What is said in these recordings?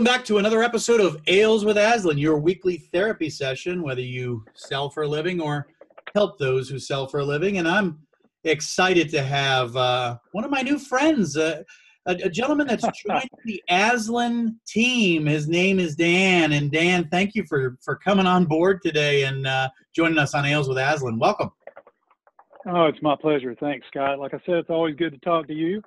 Welcome back to another episode of Ales with Aslan, your weekly therapy session, whether you sell for a living or help those who sell for a living. And I'm excited to have uh, one of my new friends, uh, a, a, gentleman that's joined the Aslan team. His name is Dan. And Dan, thank you for, for coming on board today and uh, joining us on Ales with Aslan. Welcome. Oh, it's my pleasure. Thanks, Scott. Like I said, it's always good to talk to you.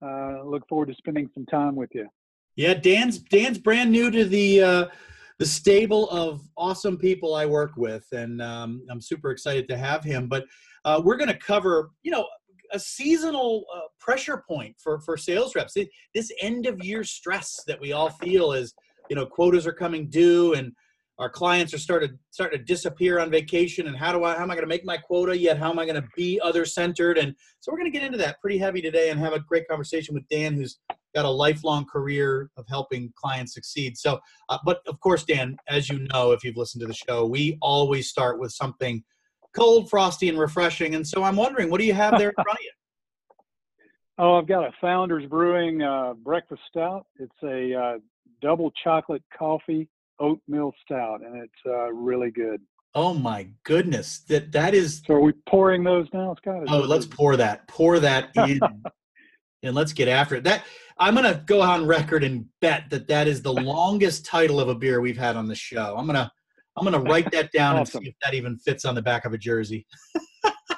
Uh, look forward to spending some time with you. Yeah, Dan's Dan's brand new to the uh, the stable of awesome people I work with, and um, I'm super excited to have him. But uh, we're going to cover, you know, a seasonal uh, pressure point for for sales reps. It, this end of year stress that we all feel as you know quotas are coming due and our clients are started starting to disappear on vacation and how do i how am i going to make my quota yet how am i going to be other centered and so we're going to get into that pretty heavy today and have a great conversation with dan who's got a lifelong career of helping clients succeed so uh, but of course dan as you know if you've listened to the show we always start with something cold frosty and refreshing and so i'm wondering what do you have there in front of you oh i've got a founders brewing uh, breakfast stout it's a uh, double chocolate coffee oatmeal stout, and it's uh, really good. Oh my goodness, that that is. So are we pouring those now, Scott? Oh, let's pour that. Pour that in, and let's get after it. That I'm gonna go on record and bet that that is the longest title of a beer we've had on the show. I'm gonna I'm gonna write that down awesome. and see if that even fits on the back of a jersey.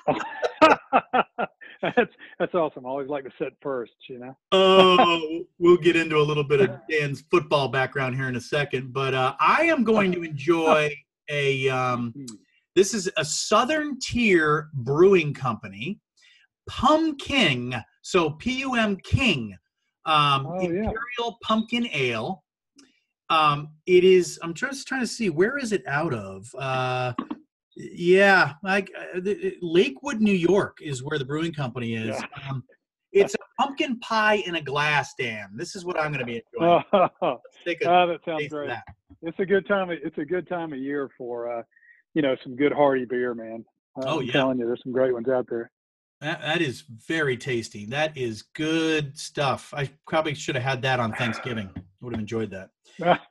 that's that's awesome. I always like to sit first, you know. oh, we'll get into a little bit of Dan's football background here in a second, but uh, I am going to enjoy a. Um, hmm. this is a Southern Tier Brewing Company, Pumpkin. So P U M King, um, oh, Imperial yeah. Pumpkin Ale. Um, it is. I'm just trying to see where is it out of. Uh, yeah, like uh, Lakewood, New York is where the brewing company is. Yeah. Um, it's a pumpkin pie in a glass, Dan. This is what I'm going to be enjoying. Oh, oh that sounds great. That. It's a good time. Of, it's a good time of year for, uh, you know, some good hearty beer, man. Uh, oh I'm yeah, telling you, there's some great ones out there. That, that is very tasty. That is good stuff. I probably should have had that on Thanksgiving. I would have enjoyed that.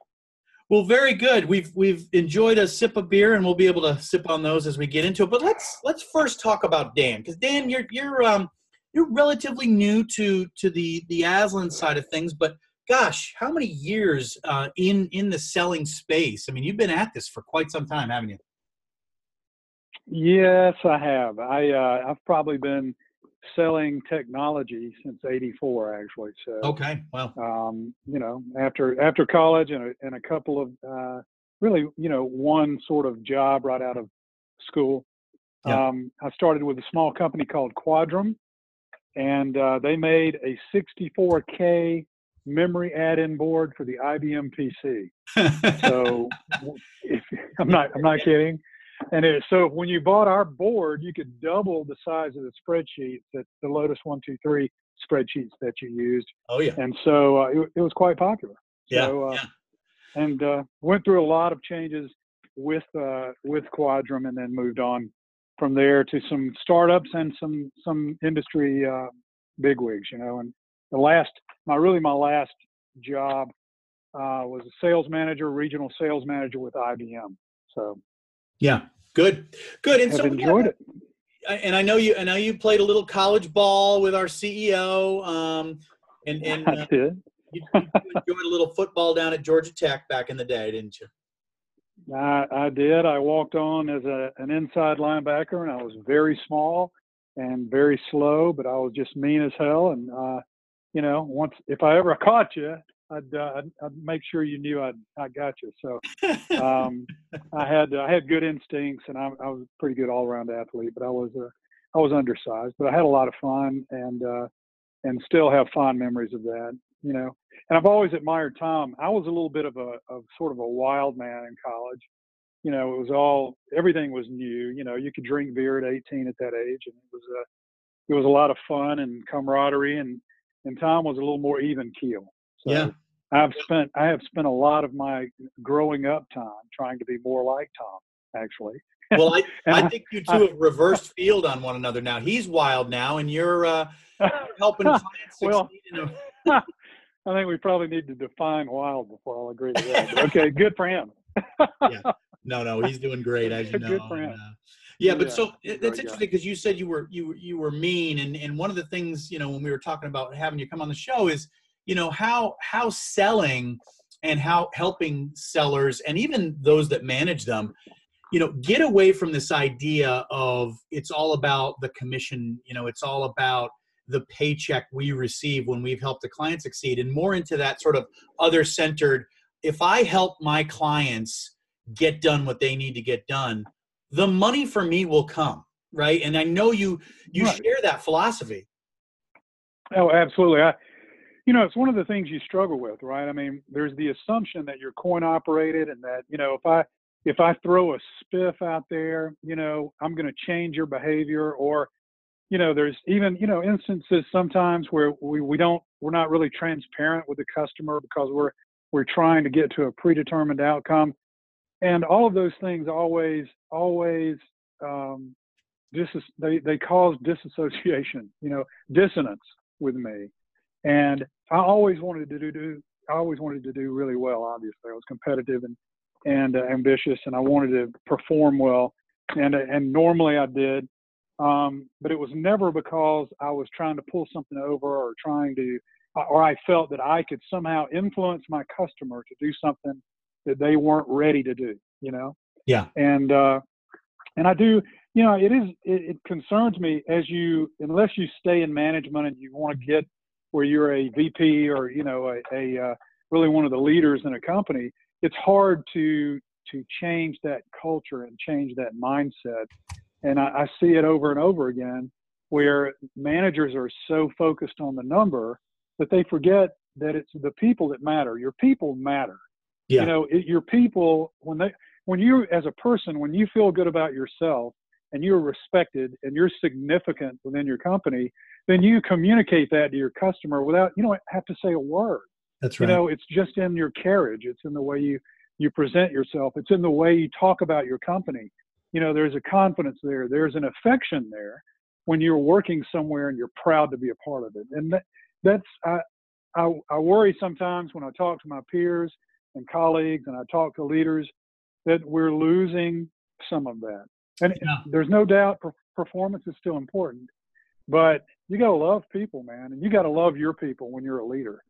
Well, very good. We've we've enjoyed a sip of beer, and we'll be able to sip on those as we get into it. But let's let's first talk about Dan, because Dan, you're you're um you're relatively new to to the the Aslan side of things, but gosh, how many years uh, in in the selling space? I mean, you've been at this for quite some time, haven't you? Yes, I have. I uh, I've probably been selling technology since '84, actually. So okay, well, um, you know, after after college and a, and a couple of uh, really, you know, one sort of job right out of school. Yeah. Um, I started with a small company called Quadram, and uh, they made a 64K memory add-in board for the IBM PC. so, if, I'm not I'm not kidding. And it, so when you bought our board, you could double the size of the spreadsheet that the Lotus 123 spreadsheets that you used. Oh, yeah. And so uh, it, it, was quite popular. Yeah. So, uh, yeah. And uh, went through a lot of changes with uh, with Quadram and then moved on from there to some startups and some some industry uh, bigwigs, you know. And the last, my really my last job uh, was a sales manager, regional sales manager with IBM. So yeah, good, good. And Have so enjoyed yeah, it. And I know you. I know you played a little college ball with our CEO. Um, and and uh, did. you, you enjoyed a little football down at Georgia Tech back in the day, didn't you? I, I did. I walked on as a, an inside linebacker, and I was very small and very slow, but I was just mean as hell. And uh, you know, once if I ever caught you, I'd, uh, I'd, I'd, make sure you knew I'd, I got you. So um, I had I had good instincts, and I, I was a pretty good all around athlete. But I was uh, I was undersized, but I had a lot of fun, and uh, and still have fond memories of that. You know, and I've always admired Tom. I was a little bit of a of sort of a wild man in college. You know, it was all everything was new. You know, you could drink beer at 18 at that age, and it was a it was a lot of fun and camaraderie, and and Tom was a little more even keel. So, yeah. I've spent I have spent a lot of my growing up time trying to be more like Tom, actually. Well, I, I think you two have reversed field on one another now. He's wild now, and you're, uh, helping clients well, I think we probably need to define wild before I'll agree with that. okay, good for him. yeah. No, no, he's doing great, as you know. Good for him. And, uh, yeah, but Yeah, so it, that's interesting because you said you were you you were mean, and and one of the things you know when we were talking about having you come on the show is you know how how selling and how helping sellers and even those that manage them you know get away from this idea of it's all about the commission you know it's all about the paycheck we receive when we've helped a client succeed and more into that sort of other centered if i help my clients get done what they need to get done the money for me will come right and i know you you Right. share that philosophy Oh, absolutely. I, you know, it's one of the things you struggle with, right? I mean, there's the assumption that you're coin operated and that, you know, if I if I throw a spiff out there, you know, I'm going to change your behavior or you know, there's even, you know, instances sometimes where we, we don't we're not really transparent with the customer because we're we're trying to get to a predetermined outcome. And all of those things always always um dis- they they cause disassociation, you know, dissonance with me. And I always wanted to do, do I always wanted to do really well. Obviously, I was competitive and and uh, ambitious, and I wanted to perform well. And and normally I did, um, but it was never because I was trying to pull something over or trying to, or I felt that I could somehow influence my customer to do something that they weren't ready to do. You know yeah and uh, and I do, you know, it is it, it concerns me as you unless you stay in management and you want to get where you're a VP or you know a, a uh, really one of the leaders in a company, it's hard to to change that culture and change that mindset. And I, I see it over and over again where managers are so focused on the number that they forget that it's the people that matter. Your people matter. Yeah. You know, it, your people when they when you as a person when you feel good about yourself and you're respected and you're significant within your company then you communicate that to your customer without you don't have to say a word. That's right. you know it's just in your carriage. It's in the way you you present yourself. It's in the way you talk about your company. You know there's a confidence there. There's an affection there when you're working somewhere and you're proud to be a part of it. And that, that's I, I i worry sometimes when i talk to my peers and colleagues and i talk to leaders that we're losing some of that and Yeah. there's no doubt per- performance is still important but you got to love people man and you got to love your people when you're a leader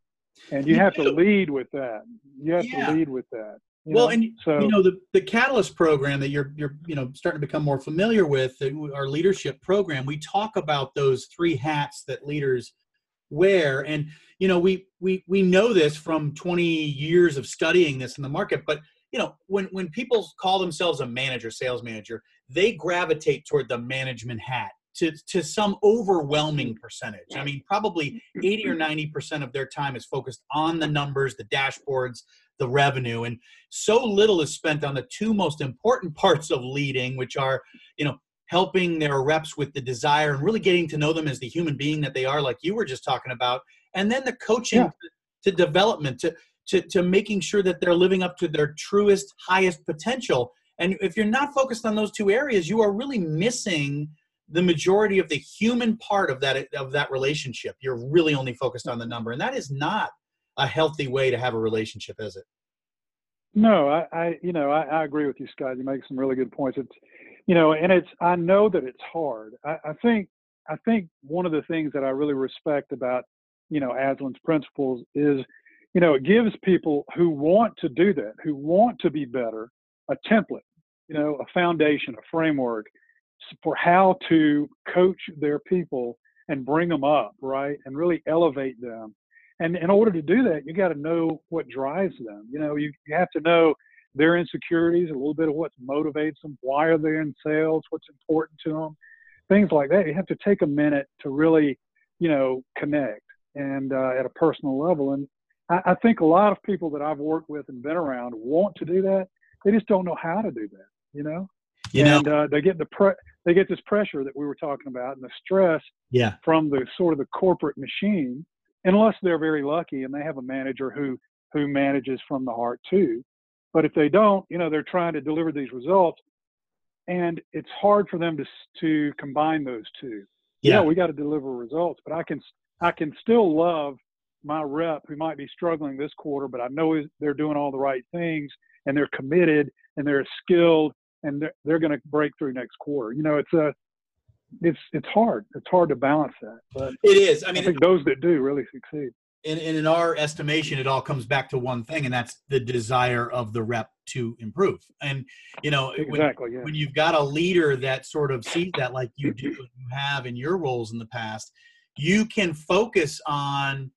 and you, You have to lead with that you have Yeah. to lead with that well know? and so you know the, the catalyst program that you're you're you know starting to become more familiar with our leadership program we talk about those three hats that leaders wear and you know we we we know this from 20 years of studying this in the market but you know when when people call themselves a manager sales manager they gravitate toward the management hat to to some overwhelming mm-hmm. percentage. I mean probably mm-hmm. 80 or 90 percent of their time is focused on the numbers the dashboards the revenue and so little is spent on the two most important parts of leading which are you know helping their reps with the desire and really getting to know them as the human being that they are like you were just talking about and then the coaching Yeah. to, to development to, to to making sure that they're living up to their truest highest potential and if you're not focused on those two areas you are really missing the majority of the human part of that of that relationship you're really only focused on the number and that is not a healthy way to have a relationship is it No, I, I you know, I, I agree with you, Scott. You make some really good points. It's, you know, and it's, I know that it's hard. I, I think, I think one of the things that I really respect about, you know, Aslan's principles is, you know, it gives people who want to do that, who want to be better, a template, you know, a foundation, a framework for how to coach their people and bring them up, right, and really elevate them. And in order to do that you got to know what drives them you know you, you have to know their insecurities a little bit of what motivates them why are they in sales what's important to them things like that. You have to take a minute to really you know connect and uh, at a personal level. And I, I think a lot of people that i've worked with and been around want to do that they just don't know how to do that you know you know and uh, they get the pre- they get this pressure that we were talking about and the stress yeah from the sort of the corporate machine, unless they're very lucky and they have a manager who who manages from the heart too. But if they don't, you know, they're trying to deliver these results, and it's hard for them to to combine those two. yeah we got to deliver results, but I can I can still love my rep who might be struggling this quarter, but I know they're doing all the right things and they're committed and they're skilled and they're, they're going to break through next quarter. You know, it's a it's it's hard. It's hard to balance that. But it is. I mean, I think those that do really succeed. And, and in our estimation, it all comes back to one thing, and that's the desire of the rep to improve. And you know, exactly, when, yeah. when you've got a leader that sort of sees that, like you do, you have in your roles in the past, you can focus on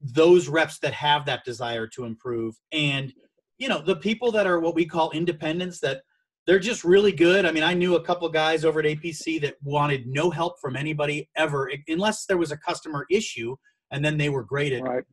those reps that have that desire to improve and you know the people that are what we call independents that they're just really good. I mean i knew a couple guys over at apc that wanted no help from anybody ever unless there was a customer issue and then they were great at, right.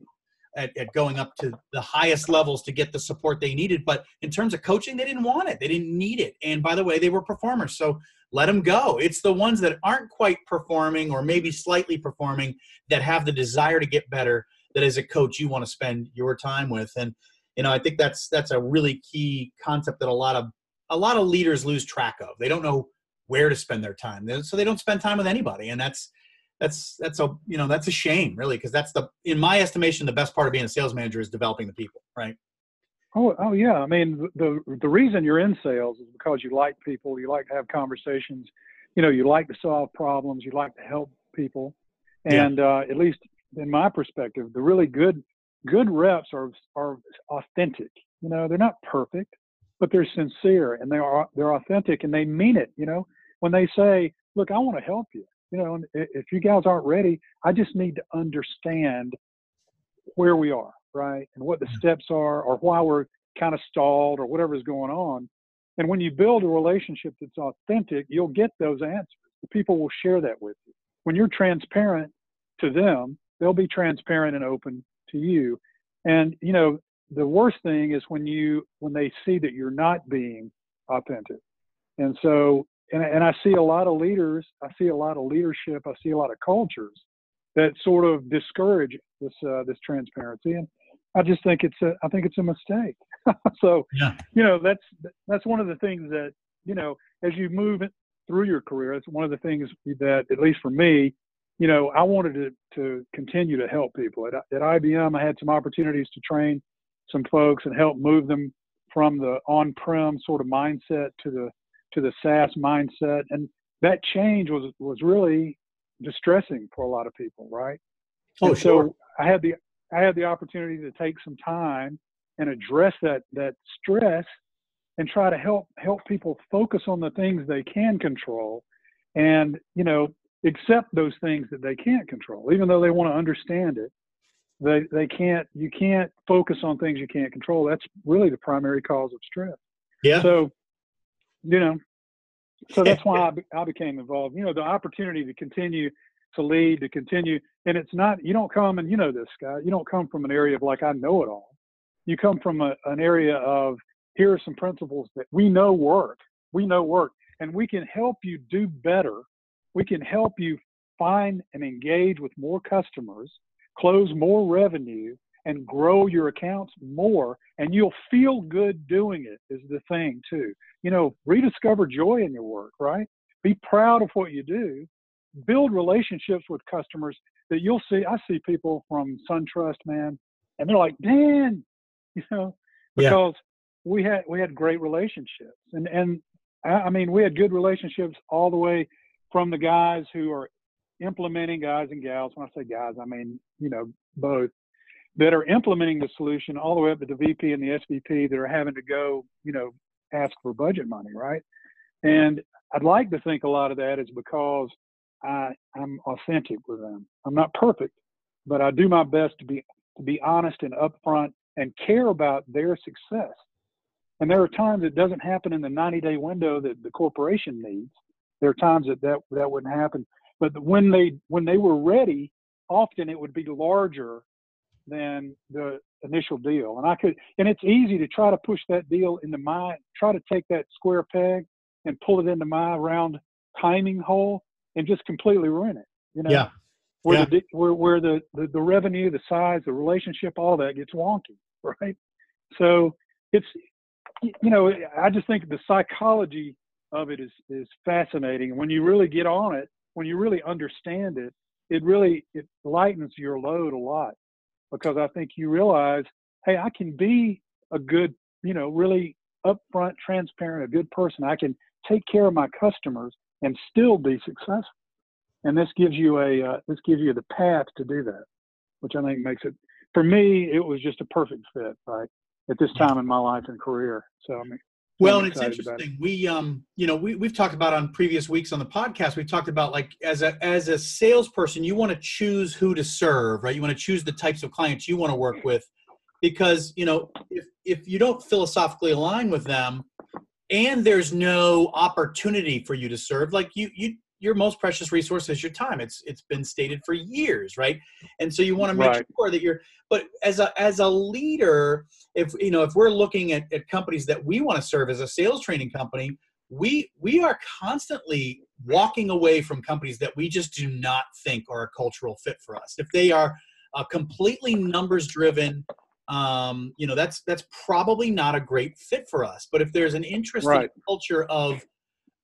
at, at going up to the highest levels to get the support they needed. But in terms of coaching they didn't want it. They didn't need it. And by the way they were performers. So let them go. It's the ones that aren't quite performing or maybe slightly performing that have the desire to get better that as a coach you want to spend your time with. And you know i think that's that's a really key concept that a lot of a lot of leaders lose track of. They don't know where to spend their time. So they don't spend time with anybody. And that's that's that's a you know that's a shame really because that's the in my estimation the best part of being a sales manager is developing the people right? Oh oh yeah. I mean the the reason you're in sales is because you like people you like to have conversations. You know you like to solve problems you like to help people. And yeah. uh, at least in my perspective, the really good good reps are are authentic. You know, they're not perfect, but they're sincere and they are they're authentic and they mean it. You know, when they say, "Look, I want to help you," you know, if you guys aren't ready, I just need to understand where we are, right, and what the mm-hmm. steps are, or why we're kind of stalled, or whatever's going on. And when you build a relationship that's authentic, you'll get those answers. The people will share that with you. When you're transparent to them, they'll be transparent and open to you. And you know, the worst thing is when you when they see that you're not being authentic. And so, and, and I see a lot of leaders, I see a lot of leadership, I see a lot of cultures that sort of discourage this uh, this transparency. And I just think it's a I think it's a mistake. so, yeah. you know, that's that's one of the things that you know as you move through your career, it's one of the things that at least for me you know, I wanted to, to continue to help people. At, at IBM, I had some opportunities to train some folks and help move them from the on-prem sort of mindset to the to the SaaS mindset, and that change was was really distressing for a lot of people, right? Oh, and sure. So I had the I had the opportunity to take some time and address that that stress and try to help help people focus on the things they can control and you know accept those things that they can't control, even though they want to understand it. They they can't. You can't focus on things you can't control. That's really the primary cause of stress. Yeah. So, you know, so that's why I, I became involved. You know, the opportunity to continue to lead, to continue, and it's not. You don't come and you know this guy. You don't come from an area of like I know it all. You come from a, an area of here are some principles that we know work. We know work, and we can help you do better we can help you find and engage with more customers, close more revenue, and grow your accounts more. And you'll feel good doing it, is the thing, too. You know, rediscover joy in your work, right? Be proud of what you do. Build relationships with customers that you'll see. I see people from SunTrust, man, and they're like, Dan, you know, because yeah. we had we had great relationships, and and I mean we had good relationships all the way from the guys who are implementing guys and gals. When I say guys, I mean, you know, both that are implementing the solution all the way up to the VP and the SVP that are having to go, you know, ask for budget money, right? And I'd like to think a lot of that is because I, I'm authentic with them. I'm not perfect, but I do my best to be to be honest and upfront and care about their success. And there are times it doesn't happen in the 90 day window that the corporation needs. There are times that that, that wouldn't happen, but when they when they were ready, often it would be larger than the initial deal. And I could, and it's easy to try to push that deal into my, try to take that square peg and pull it into my round timing hole and just completely ruin it. You know, yeah. Where yeah. the where where the, the the revenue, the size, the relationship, all that gets wonky, right? So it's you know, I just think the psychology of it is is fascinating. When you really get on it, when you really understand it, it really it lightens your load a lot. because I think you realize, hey, I can be a good, you know, really upfront, transparent, a good person. I can take care of my customers and still be successful. And this gives you a uh, this gives you the path to do that, which I think makes it for me. It was just a perfect fit, right, at this time in my life and career. So I mean, well, and it's interesting. We, um, you know, we we've talked about on previous weeks on the podcast. we've talked about like as a as a salesperson, you want to choose who to serve, right? You want to choose the types of clients you want to work with, because you know if if you don't philosophically align with them, and there's no opportunity for you to serve, like you you your most precious resource is your time. It's it's been stated for years, right? And so you want to make right. sure that you're. But as a as a leader, if you know if we're looking at, at companies that we want to serve as a sales training company, we we are constantly walking away from companies that we just do not think are a cultural fit for us. If they are uh, completely numbers driven, um, you know that's that's probably not a great fit for us. But if there's an interesting right. culture of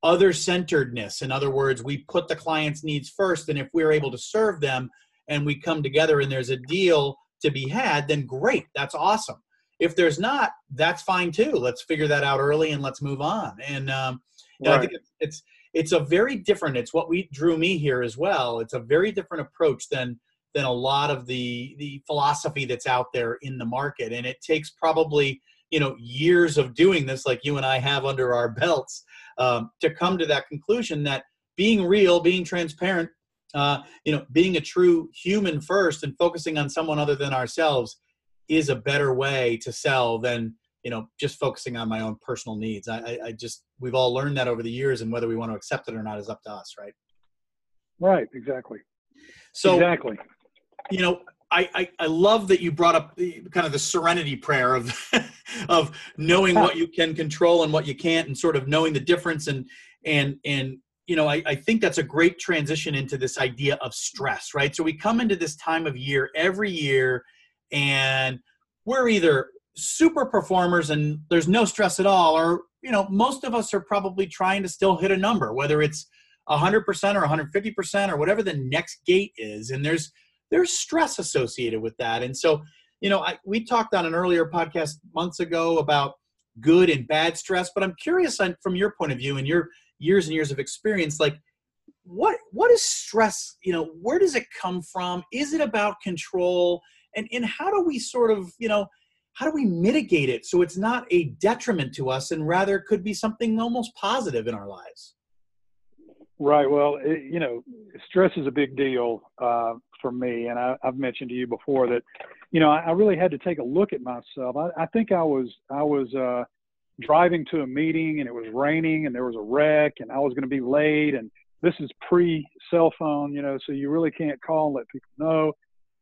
other centeredness. In other words, we put the client's needs first, and if we're able to serve them and we come together and there's a deal to be had, then great, that's awesome. If there's not, that's fine too. Let's figure that out early and let's move on. And um, right. I think it's, it's it's a very different. It's what we drew me here as well. It's a very different approach than than a lot of the the philosophy that's out there in the market, and it takes probably you know years of doing this, like you and I have under our belts, um, to come to that conclusion that being real, being transparent, uh, you know, being a true human first and focusing on someone other than ourselves is a better way to sell than you know just focusing on my own personal needs. I, I, I just we've all learned that over the years, and whether we want to accept it or not is up to us, right? Right. Exactly. So exactly. You know, I, I, I, love that you brought up the, kind of the serenity prayer of of knowing what you can control and what you can't and sort of knowing the difference. And and and you know I, I think that's a great transition into this idea of stress right? So we come into this time of year every year and we're either super performers and there's no stress at all or you know most of us are probably trying to still hit a number whether it's 100% or 150% or whatever the next gate is. And there's there's stress associated with that. And so, you know, I, we talked on an earlier podcast months ago about good and bad stress, but I'm curious on, from your point of view and your years and years of experience, like what what is stress? You know, where does it come from? Is it about control? And and how do we sort of, you know, how do we mitigate it so it's not a detriment to us and rather could be something almost positive in our lives? Right. Well, it, you know, stress is a big deal uh, for me, and I, have mentioned to you before that, you know, I, I, really had to take a look at myself. I, I think I was I was uh, driving to a meeting, and it was raining, and there was a wreck, and I was going to be late, and this is pre cell phone, you know, so you really can't call and let people know.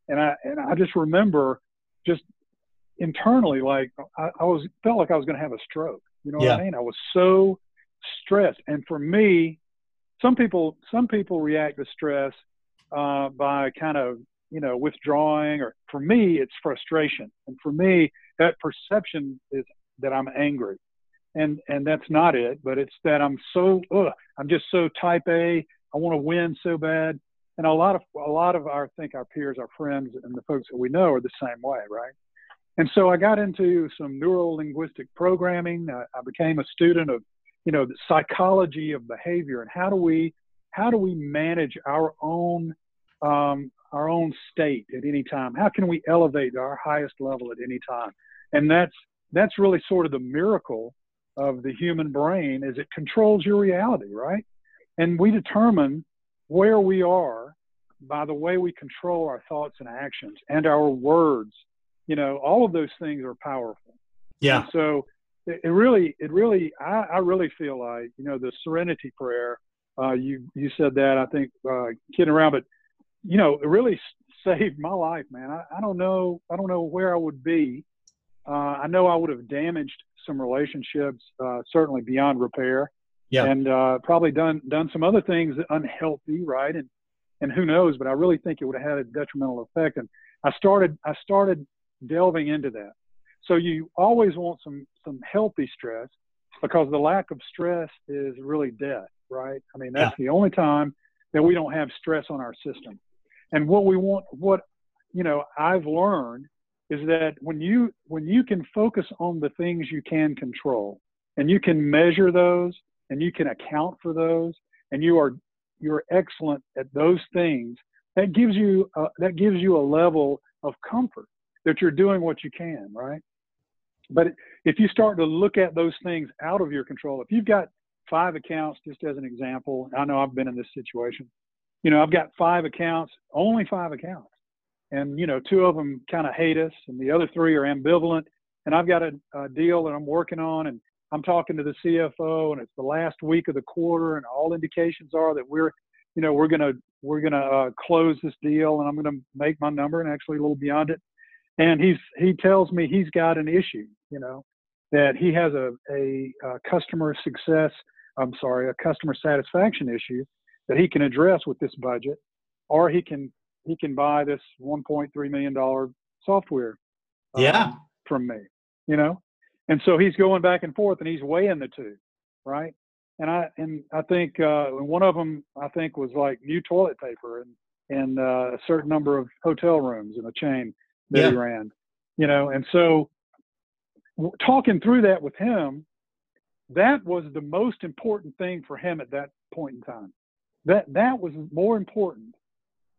And I and I just remember just internally, like I, I was felt like I was going to have a stroke. You know yeah. what I mean? I was so stressed, and for me some people some people react to stress uh, by kind of you know withdrawing or for me it's frustration. And for me that perception is that i'm angry. And and that's not it but it's that i'm so ugh, i'm just so type a. I want to win so bad. And a lot of a lot of our I think our peers our friends and the folks that we know are the same way right? And so i got into some neuro linguistic programming. I, I became a student of you know the psychology of behavior and how do we how do we manage our own um, our own state at any time? How can we elevate to our highest level at any time? And that's that's really sort of the miracle of the human brain is it controls your reality right? And we determine where we are by the way we control our thoughts and actions and our words. You know all of those things are powerful. Yeah. And so it, really, it really, I, I really feel like, you know, the serenity prayer, uh, you, you said that, I think, uh, kidding around, but, you know, it really saved my life, man. I, I don't know, I don't know where I would be. Uh, I know I would have damaged some relationships, uh, certainly beyond repair. Yeah. And, uh, probably done, done some other things unhealthy, right? And, and who knows, but I really think it would have had a detrimental effect. And I started, I started delving into that. So you always want some some healthy stress because the lack of stress is really death, right? I mean, that's yeah. the only time that we don't have stress on our system. And what we want, what you know I've learned is that when you when you can focus on the things you can control and you can measure those and you can account for those and you are you're excellent at those things that gives you that gives you a level of comfort that you're doing what you can right but if you start to look at those things out of your control if you've got five accounts just as an example i know i've been in this situation you know i've got five accounts only five accounts. And you know two of them kind of hate us and the other three are ambivalent. And i've got a, a, deal that i'm working on and i'm talking to the cfo and it's the last week of the quarter and all indications are that we're you know we're to we're to uh, close this deal and i'm to make my number and actually a little beyond it and he's he tells me he's got an issue you know that he has a, a, a customer success i'm sorry a customer satisfaction issue that he can address with this budget or he can he can buy this 1.3 million dollar software um, yeah. from me you know? And so he's going back and forth and he's weighing the two right? And i and i think uh one of them i think was like new toilet paper and and uh, a certain number of hotel rooms in a chain that yeah. he ran you know and so talking through that with him that was the most important thing for him at that point in time that that was more important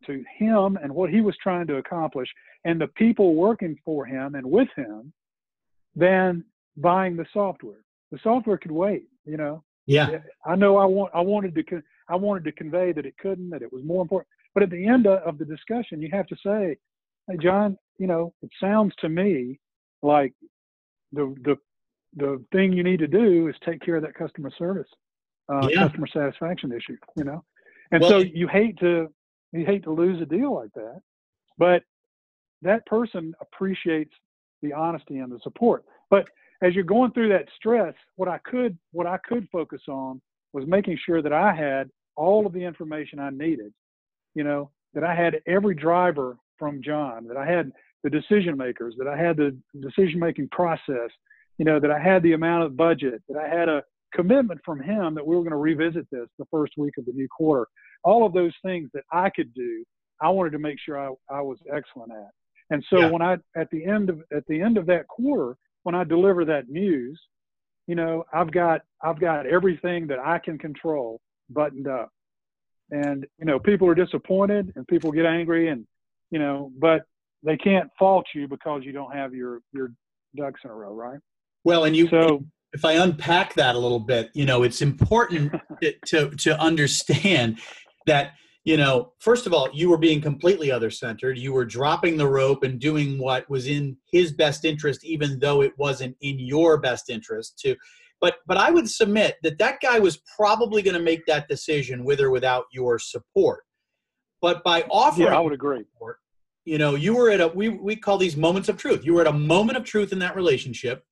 to him and what he was trying to accomplish and the people working for him and with him than buying the software. The software could wait, you know. Yeah. I know I want I wanted to I wanted to convey that it couldn't that it was more important. But at the end of the discussion you have to say, "Hey John, you know, it sounds to me like the the the thing you need to do is take care of that customer service, uh, yeah. customer satisfaction issue, you know. And well, so you hate to you hate to lose a deal like that, but that person appreciates the honesty and the support. But as you're going through that stress, what I could what I could focus on was making sure that I had all of the information I needed. You know, that I had every driver from John, that I had the decision makers, that I had the decision making process, you know, that I had the amount of budget, that I had a commitment from him that we were going to revisit this the first week of the new quarter all of those things that I could do, I wanted to make sure I, I was excellent at. And so yeah. when I at the end of at the end of that quarter, when I deliver that news, you know, I've got I've got everything that I can control buttoned up. And you know, people are disappointed and people get angry and you know, but they can't fault you because you don't have your your ducks in a row, right? Well, and you so if I unpack that a little bit, you know, it's important to to understand that you know first of all you were being completely other centered you were dropping the rope and doing what was in his best interest even though it wasn't in your best interest to but but i would submit that that guy was probably going to make that decision with or without your support but by offering yeah, i would agree support, you know you were at a we, we call these moments of truth you were at a moment of truth in that relationship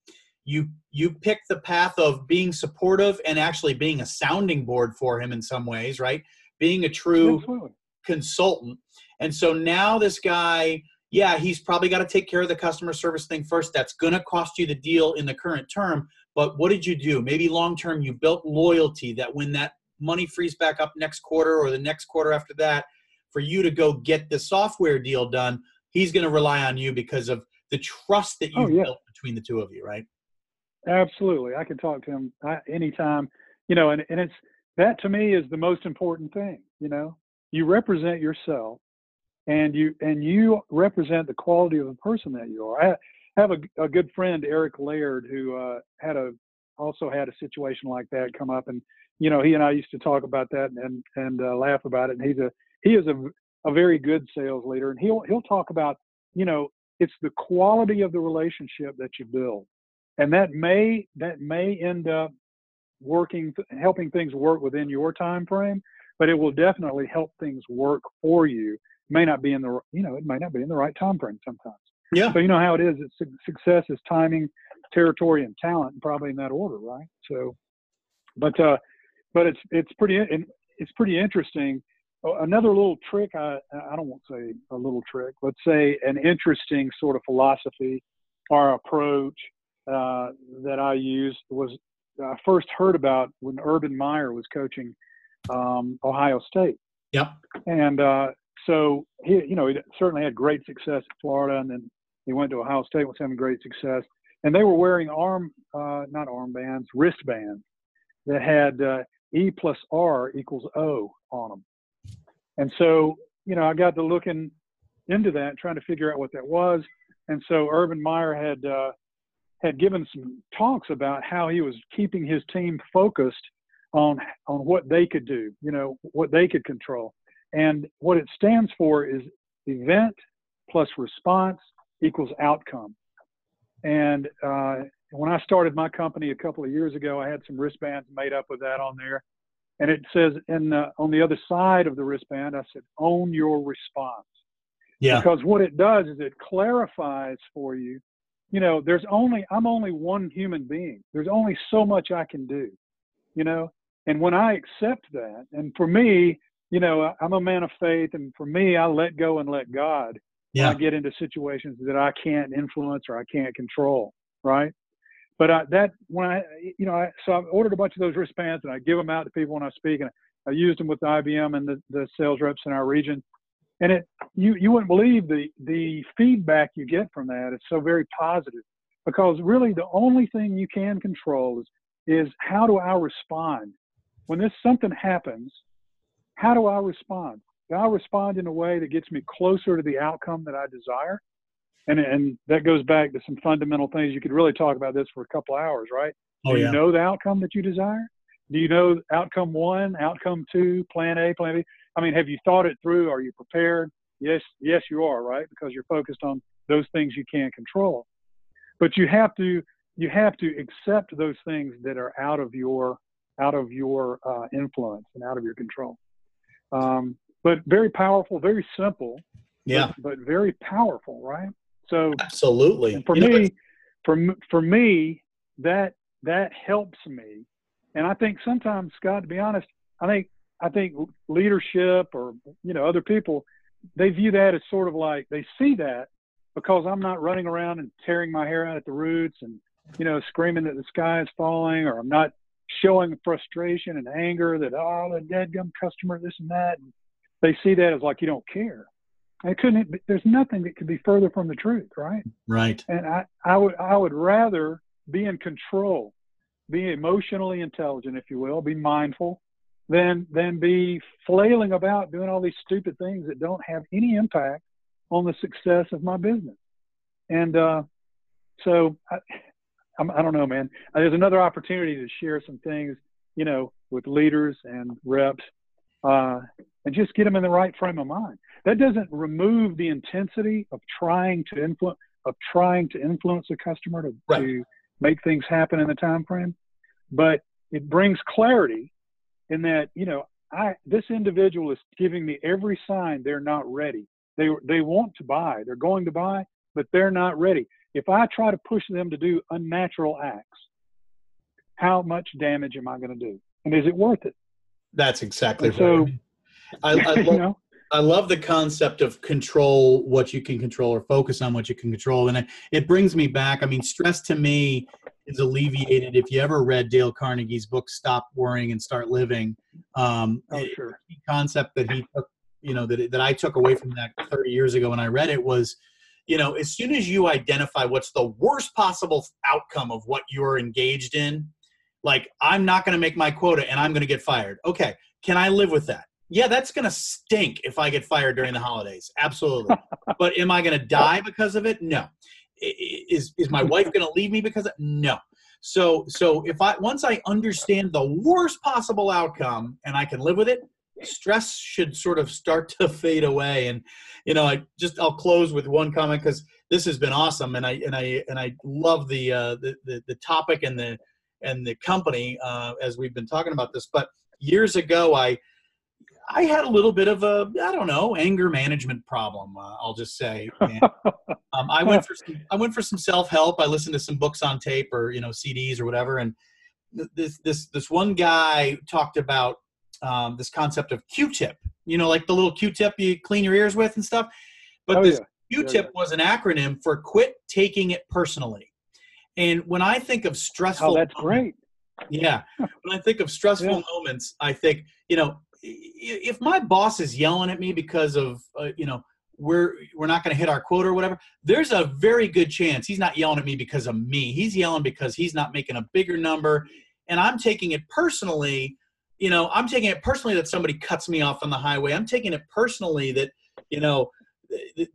you you picked the path of being supportive and actually being a sounding board for him in some ways right being a true Absolutely. consultant. And so now this guy, yeah, he's probably got to take care of the customer service thing first. That's going to cost you the deal in the current term. But what did you do? Maybe long term, you built loyalty that when that money frees back up next quarter or the next quarter after that, for you to go get the software deal done, he's going to rely on you because of the trust that you've oh, yeah. built between the two of you, right? Absolutely. I can talk to him anytime, you know, and, and it's, that to me is the most important thing you know you represent yourself and you and you represent the quality of the person that you are i have a, a good friend eric laird who uh, had a also had a situation like that come up and you know he and i used to talk about that and and uh, laugh about it and he's a he is a, a very good sales leader and he'll he'll talk about you know it's the quality of the relationship that you build and that may that may end up working, helping things work within your time frame, but it will definitely help things work for you. It may not be in the, you know, it may not be in the right time frame sometimes. Yeah. So you know how it is. It's success is timing, territory, and talent, probably in that order, right? So, but uh, but it's it's pretty it's pretty interesting. Another little trick, I I don't want to say a little trick. Let's say an interesting sort of philosophy or approach uh, that I used was I first heard about when Urban Meyer was coaching um, Ohio State. Yep. And uh, so he, you know, he certainly had great success in Florida, and then he went to Ohio State, was having great success. And they were wearing arm, uh, not armbands, wristbands that had uh, E plus R equals O on them. And so, you know, I got to looking into that, trying to figure out what that was. And so Urban Meyer had uh, had given some talks about how he was keeping his team focused on on what they could do, you know, what they could control. And what it stands for is event plus response equals outcome. And uh, when I started my company a couple of years ago, I had some wristbands made up with that on there. And it says in the, on the other side of the wristband, I said, own your response. Yeah. Because what it does is it clarifies for you, you know, there's only, I'm only one human being. There's only so much I can do, you know? And when I accept that, and for me, you know, I'm a man of faith, and for me, I let go and let God Yeah. I get into situations that I can't influence or I can't control, right? But I, that when I, you know, I, so I ordered a bunch of those wristbands and I give them out to people when I speak, and I used them with IBM and the, the sales reps in our region, and it, you you wouldn't believe the the feedback you get from that. It's so very positive because really the only thing you can control is is how do I respond when this something happens? How do I respond? Do I respond in a way that gets me closer to the outcome that I desire? And and that goes back to some fundamental things. You could really talk about this for a couple hours, right? Oh Do yeah. you know the outcome that you desire? Do you know outcome one, outcome two, plan A, plan B? I mean, have you thought it through? Are you prepared? Yes, yes, you are, right? Because you're focused on those things you can't control. But you have to you have to accept those things that are out of your out of your uh, influence and out of your control. Um, but very powerful, very simple, Yeah. but, but very powerful, right? So Absolutely. for You me, it's- for for me, that that helps me. And I think sometimes, Scott, to be honest, I think I think leadership or you know other people, they view that as sort of like they see that because I'm not running around and tearing my hair out at the roots and you know screaming that the sky is falling or I'm not showing frustration and anger that oh the dead gum customer this and that. And they see that as like you don't care. I couldn't. There's nothing that could be further from the truth, right? right. and I, I would I would rather be in control, be emotionally intelligent, if you will, be mindful, than than be flailing about doing all these stupid things that don't have any impact on the success of my business. And uh, so I, I'm, I don't know, man. Uh, There's another opportunity to share some things, you know, with leaders and reps, uh, and just get them in the right frame of mind. That doesn't remove the intensity of trying to influence of trying to influence the customer to, Right. to make things happen in the time frame, but it brings clarity in that you know I this individual is giving me every sign they're not ready. They they want to buy, they're going to buy, but they're not ready. If I try to push them to do unnatural acts, how much damage am I going to do? And is it worth it? That's exactly And so- I, I, you love, know, I love the concept of control what you can control or focus on what you can control. And it, it brings me back. I mean, stress to me is alleviated if you ever read Dale Carnegie's book, Stop Worrying and Start Living. Um, oh sure, the concept that he took, you know, that, that I took away from that 30 years ago when I read it was, you know, as soon as you identify what's the worst possible outcome of what you're engaged in, like, I'm not going to make my quota and I'm going to get fired. Okay. Can I live with that? Yeah, that's going to stink if I get fired during the holidays. Absolutely. but am I going to die because of it? No. Is, is my wife going to leave me because of it? No. So, so if I, once I understand the worst possible outcome and I can live with it, stress should sort of start to fade away. And, you know, I just, I'll close with one comment because this has been awesome. And I, and I, and I love the, uh, the, the, the topic and the, and the company uh, as we've been talking about this. But years ago, I, I had a little bit of a, I don't know, anger management problem. Uh, I'll just say. And, um, I went for some, I went for some self help. I listened to some books on tape or you know CDs or whatever. And this this this one guy talked about um, this concept of Q-tip. You know, like the little Q-tip you clean your ears with and stuff. But oh this yeah, Q-tip yeah. was an acronym for quit taking it personally. And when I think of stressful, oh that's moments- great. yeah. When I think of stressful Yeah. moments, I think, you know, if my boss is yelling at me because of uh, you know we're we're not going to hit our quota or whatever there's a very good chance he's not yelling at me because of me. He's yelling because he's not making a bigger number. And i'm taking it personally you know i'm taking it personally that somebody cuts me off on the highway. I'm taking it personally that you know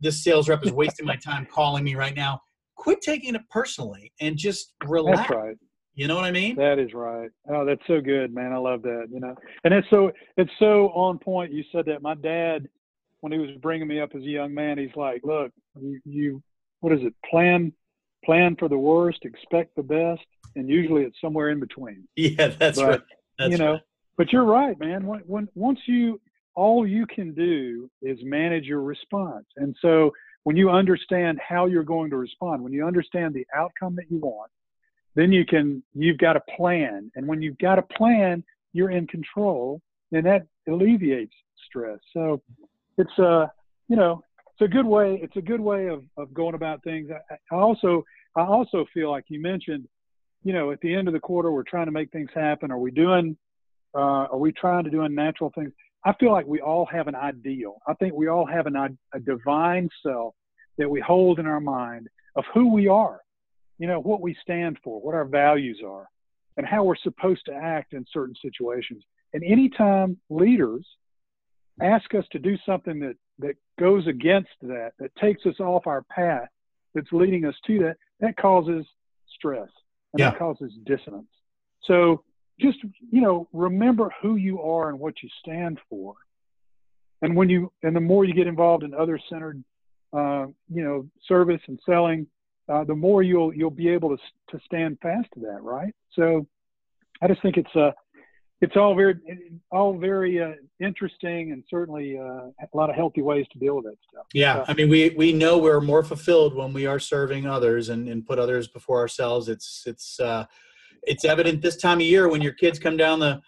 this sales rep is wasting my time calling me right now. Quit taking it personally and just relax. right you know what I mean? That is right. Oh, that's so good, man. I love that. You know, and it's so it's so on point. You said that. My dad, when he was bringing me up as a young man, he's like, "Look, you, you what is it? Plan, plan for the worst, expect the best, and usually it's somewhere in between." Yeah, that's but, right. That's you know, right. but you're right, man. When, when once you all you can do is manage your response, and so when you understand how you're going to respond, when you understand the outcome that you want then you can you've got a plan. And when you've got a plan you're in control and that alleviates stress. So it's a you know it's a good way it's a good way of, of going about things. I, I also i also feel like you mentioned you know at the end of the quarter we're trying to make things happen. Are we doing uh, are we trying to do unnatural things? I feel like we all have an ideal. I think we all have an, a divine self that we hold in our mind of who we are you know, what we stand for, what our values are, and how we're supposed to act in certain situations. And anytime leaders ask us to do something that, that goes against that, that takes us off our path, that's leading us to that, that causes stress and yeah. that causes dissonance. So just, you know, remember who you are and what you stand for. And when you, and the more you get involved in other centered, uh, you know, service and selling, uh, the more you'll you'll be able to to stand fast to that, right? So, I just think it's uh, it's all very all very uh, interesting and certainly uh, a lot of healthy ways to deal with that stuff. Yeah, I mean, we we know we're more fulfilled when we are serving others and, and put others before ourselves. It's it's uh, it's evident this time of year when your kids come down the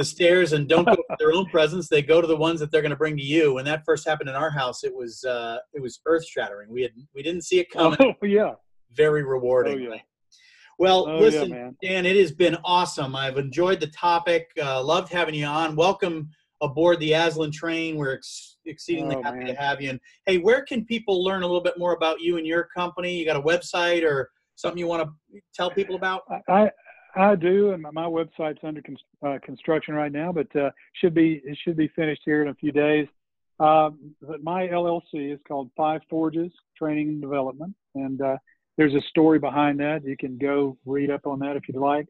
the stairs and don't go to their own presents they go to the ones that they're going to bring to you. When that first happened in our house it was uh it was earth shattering we had we didn't see it coming. oh yeah. Very rewarding. Oh, yeah. well oh, listen yeah, dan it has been awesome. I've enjoyed the topic uh, loved having you on. Welcome aboard the Aslan train. We're ex- exceedingly oh, happy man. to have you. And hey where can people learn a little bit more about you and your company? You got a website or something you want to tell people about? I, I do, and my website's under uh, construction right now, but uh, should be it should be finished here in a few days. Uh, but my LLC is called Five Forges Training and Development, and uh, there's a story behind that. You can go read up on that if you'd like.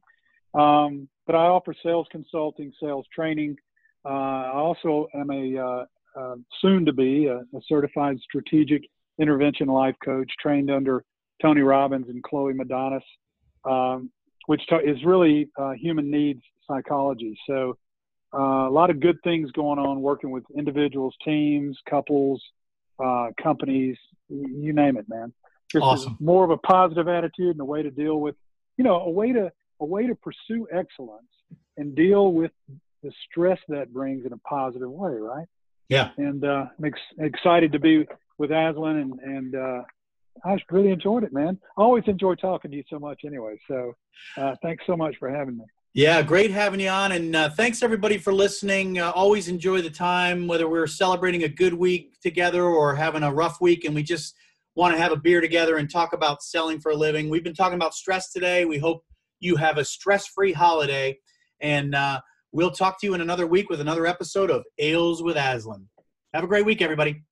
Um, but I offer sales consulting, sales training. Uh, I also am a uh, uh, soon to be a, a certified strategic intervention life coach, trained under Tony Robbins and Chloe Madanes. Um, which is really uh, human needs psychology. So uh, a lot of good things going on working with individuals, teams, couples, uh, companies, you name it, man. Just awesome. More of a positive attitude and a way to deal with, you know, a way to a way to pursue excellence and deal with the stress that brings in a positive way, right? Yeah. And uh, I'm ex- excited to be with Aslan and and uh, I really enjoyed it, man. I always enjoy talking to you so much anyway. So uh, thanks so much for having me. Yeah, great having you on. And uh, thanks everybody for listening. Uh, always enjoy the time, whether we're celebrating a good week together or having a rough week and we just want to have a beer together and talk about selling for a living. We've been talking about stress today. We hope you have a stress free holiday. And uh, we'll talk to you in another week with another episode of Ales with Aslan. Have a great week, everybody.